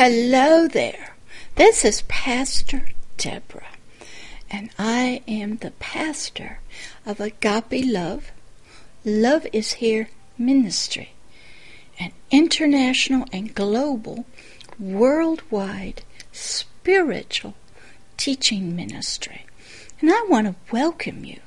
Hello there. This is Pastor Deborah, and I am the pastor of Agape Love. Love is Here Ministry, an international and global, worldwide spiritual teaching ministry. And I want to welcome you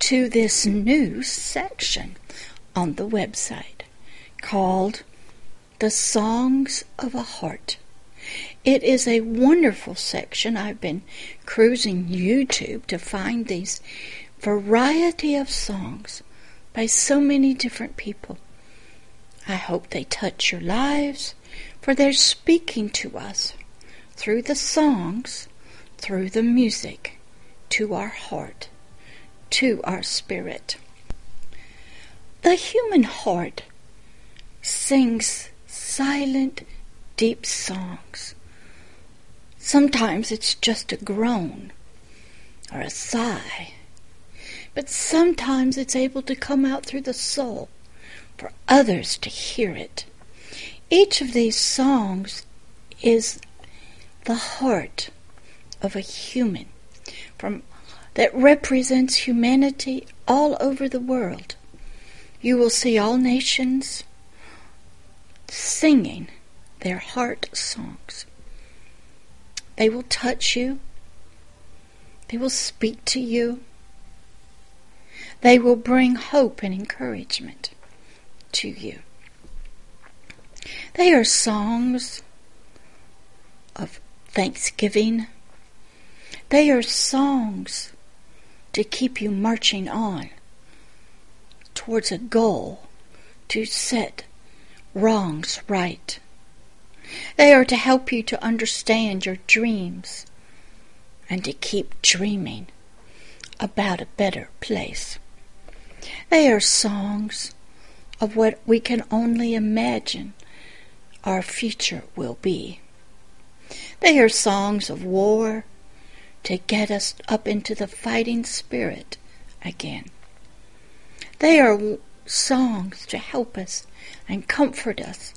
to this new section on the website called The Songs of a Heart. It is a wonderful section. I've been cruising YouTube to find these variety of songs by so many different people. I hope they touch your lives, for they're speaking to us through the songs, through the music, to our heart, to our spirit. The human heart sings silent, deep songs. Sometimes it's just a groan or a sigh, but sometimes it's able to come out through the soul for others to hear it. Each of these songs is the heart of a human from that represents humanity all over the world. You will see all nations singing their heart songs. They will touch you. They will speak to you. They will bring hope and encouragement to you. They are songs of thanksgiving. They are songs to keep you marching on towards a goal to set wrongs right. They are to help you to understand your dreams and to keep dreaming about a better place. They are songs of what we can only imagine our future will be. They are songs of war to get us up into the fighting spirit again. They are songs to help us and comfort us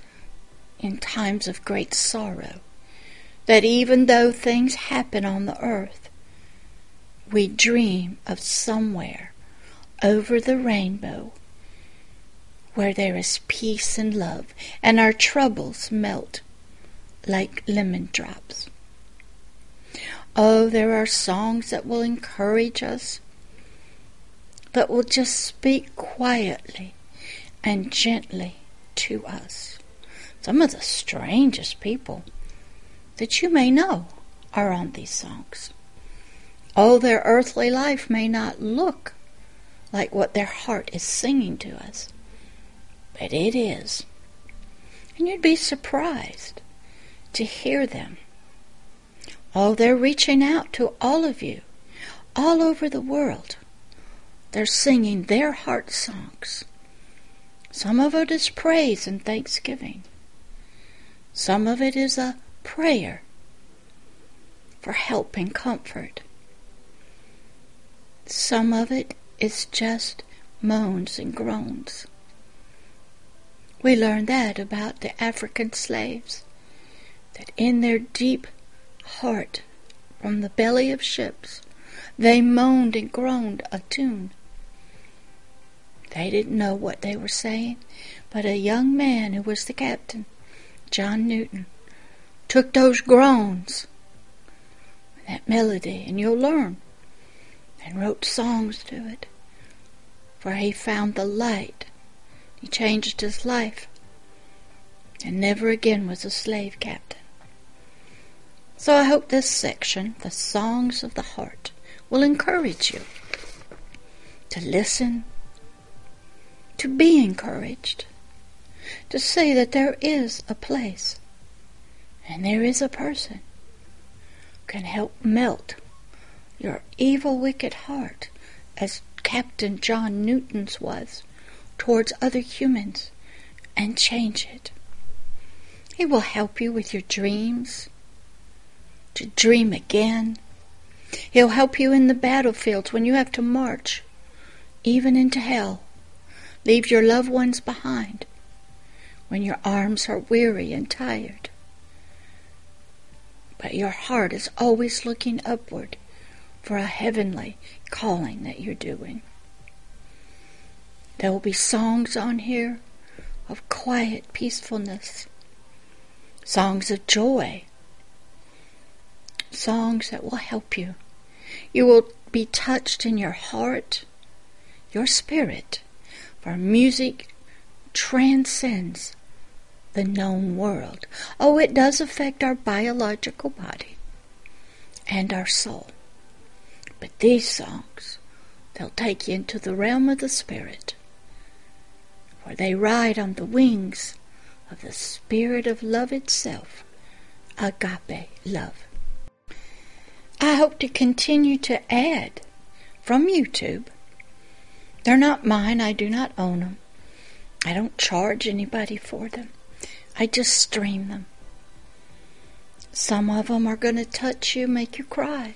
in times of great sorrow. That even though things happen on the earth, we dream of somewhere over the rainbow where there is peace and love, and our troubles melt like lemon drops. Oh, there are songs that will encourage us but will just speak quietly and gently to us. Some of the strangest people that you may know are on these songs. Oh, their earthly life may not look like what their heart is singing to us, but it is. And you'd be surprised to hear them. Oh, they're reaching out to all of you, all over the world. They're singing their heart songs. Some of it is praise and thanksgiving. Some of it is a prayer for help and comfort. Some of it is just moans and groans. We learn that about the African slaves, that in their deep heart, from the belly of ships, they moaned and groaned a tune they didn't know what they were saying, but a young man who was the captain, John Newton, took those groans, that melody, and you'll learn, and wrote songs to it. For he found the light. He changed his life, and never again was a slave captain. So I hope this section, the Songs of the Heart, will encourage you to listen to be encouraged, to see that there is a place and there is a person can help melt your evil, wicked heart as Captain John Newton's was towards other humans and change it. He will help you with your dreams, to dream again. He'll help you in the battlefields when you have to march, even into hell. Leave your loved ones behind when your arms are weary and tired. but your heart is always looking upward for a heavenly calling that you're doing. There will be songs on here of quiet peacefulness, songs of joy, songs that will help you. You will be touched in your heart, your spirit, for music transcends the known world. Oh, it does affect our biological body and our soul. But these songs, they'll take you into the realm of the Spirit, for they ride on the wings of the Spirit of love itself, agape love. I hope to continue to add from YouTube. They're not mine, I do not own them. I don't charge anybody for them. I just stream them. Some of them are going to touch you, make you cry.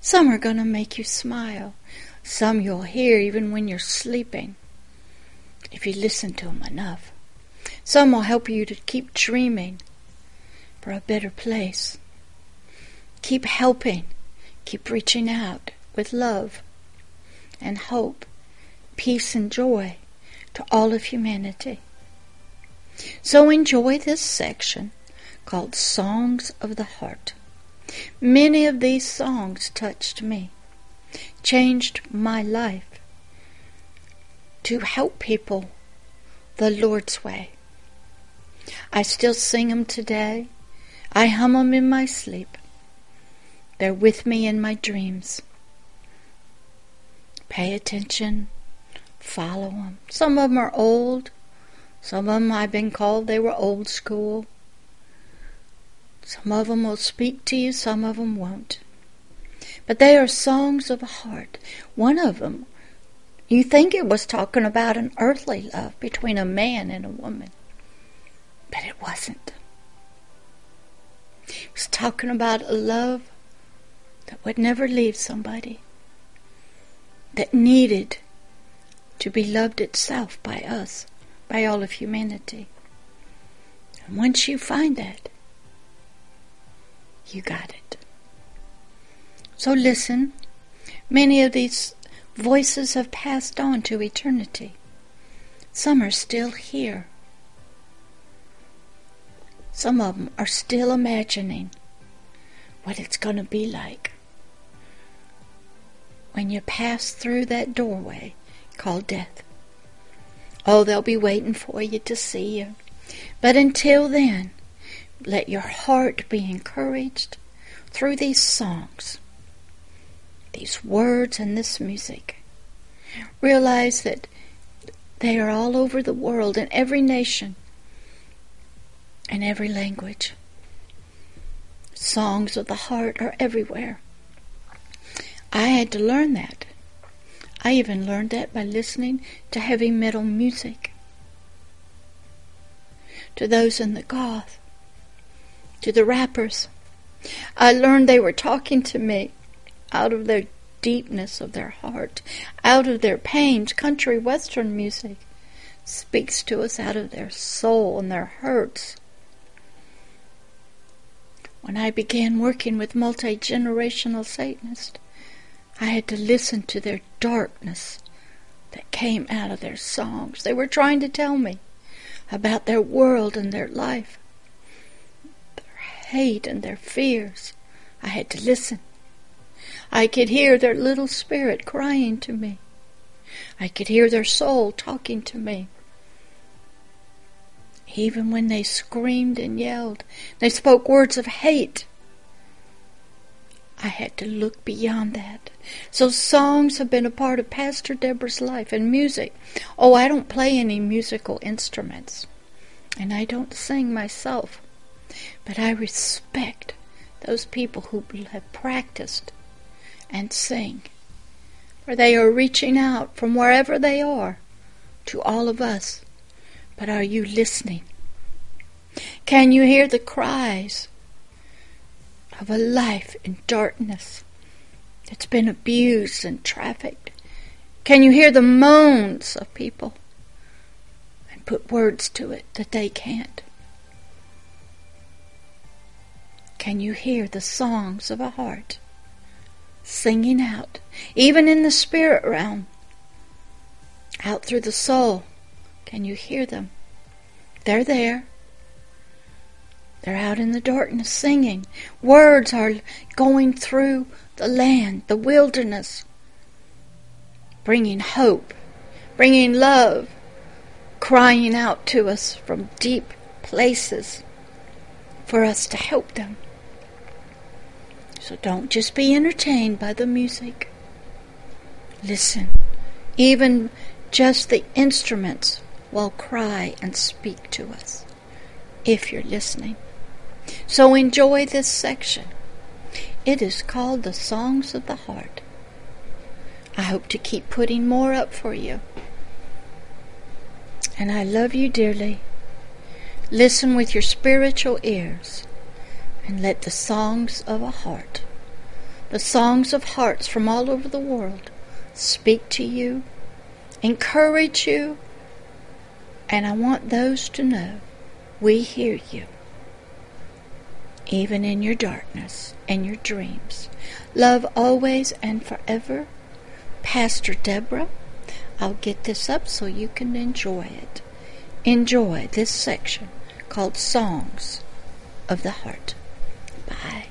Some are going to make you smile. Some you'll hear even when you're sleeping, if you listen to them enough. Some will help you to keep dreaming for a better place. Keep helping. Keep reaching out with love and hope, peace and joy to all of humanity. So enjoy this section called Songs of the Heart. Many of these songs touched me, changed my life to help people the Lord's way. I still sing them today. I hum them in my sleep. They're with me in my dreams. Pay attention. Follow them. Some of them are old. Some of them I've been called they were old school. Some of them will speak to you, some of them won't. But they are songs of a heart. One of them, you think it was talking about an earthly love between a man and a woman, but it wasn't. It was talking about a love that would never leave somebody, that needed to be loved itself by us by all of humanity. And once you find that, you got it. So listen. Many of these voices have passed on to eternity. Some are still here. Some of them are still imagining what it's going to be like when you pass through that doorway called death. Oh, they'll be waiting for you to see you. But until then, let your heart be encouraged through these songs, these words, and this music. Realize that they are all over the world in every nation and every language. Songs of the heart are everywhere. I had to learn that. I even learned that by listening to heavy metal music. To those in the goth, to the rappers, I learned they were talking to me out of their deepness of their heart, out of their pains. Country western music speaks to us out of their soul and their hurts. When I began working with multi generational Satanists, I had to listen to their darkness that came out of their songs. They were trying to tell me about their world and their life, their hate and their fears. I had to listen. I could hear their little spirit crying to me. I could hear their soul talking to me. Even when they screamed and yelled, they spoke words of hate. I had to look beyond that. So songs have been a part of Pastor Deborah's life and music. Oh, I don't play any musical instruments. And I don't sing myself. But I respect those people who have practiced and sing. For they are reaching out from wherever they are to all of us. But are you listening? Can you hear the cries of a life in darkness that's been abused and trafficked? Can you hear the moans of people and put words to it that they can't? Can you hear the songs of a heart singing out, even in the spirit realm, out through the soul? Can you hear them? They're there. They're out in the darkness singing. Words are going through the land, the wilderness, bringing hope, bringing love, crying out to us from deep places for us to help them. So don't just be entertained by the music. Listen. Even just the instruments will cry and speak to us if you're listening. So enjoy this section. It is called the Songs of the Heart. I hope to keep putting more up for you. And I love you dearly. Listen with your spiritual ears and let the songs of a heart, the songs of hearts from all over the world, speak to you, encourage you, and I want those to know we hear you, even in your darkness and your dreams. Love always and forever. Pastor Deborah, I'll get this up so you can enjoy it. Enjoy this section called Songs of the Heart. Bye.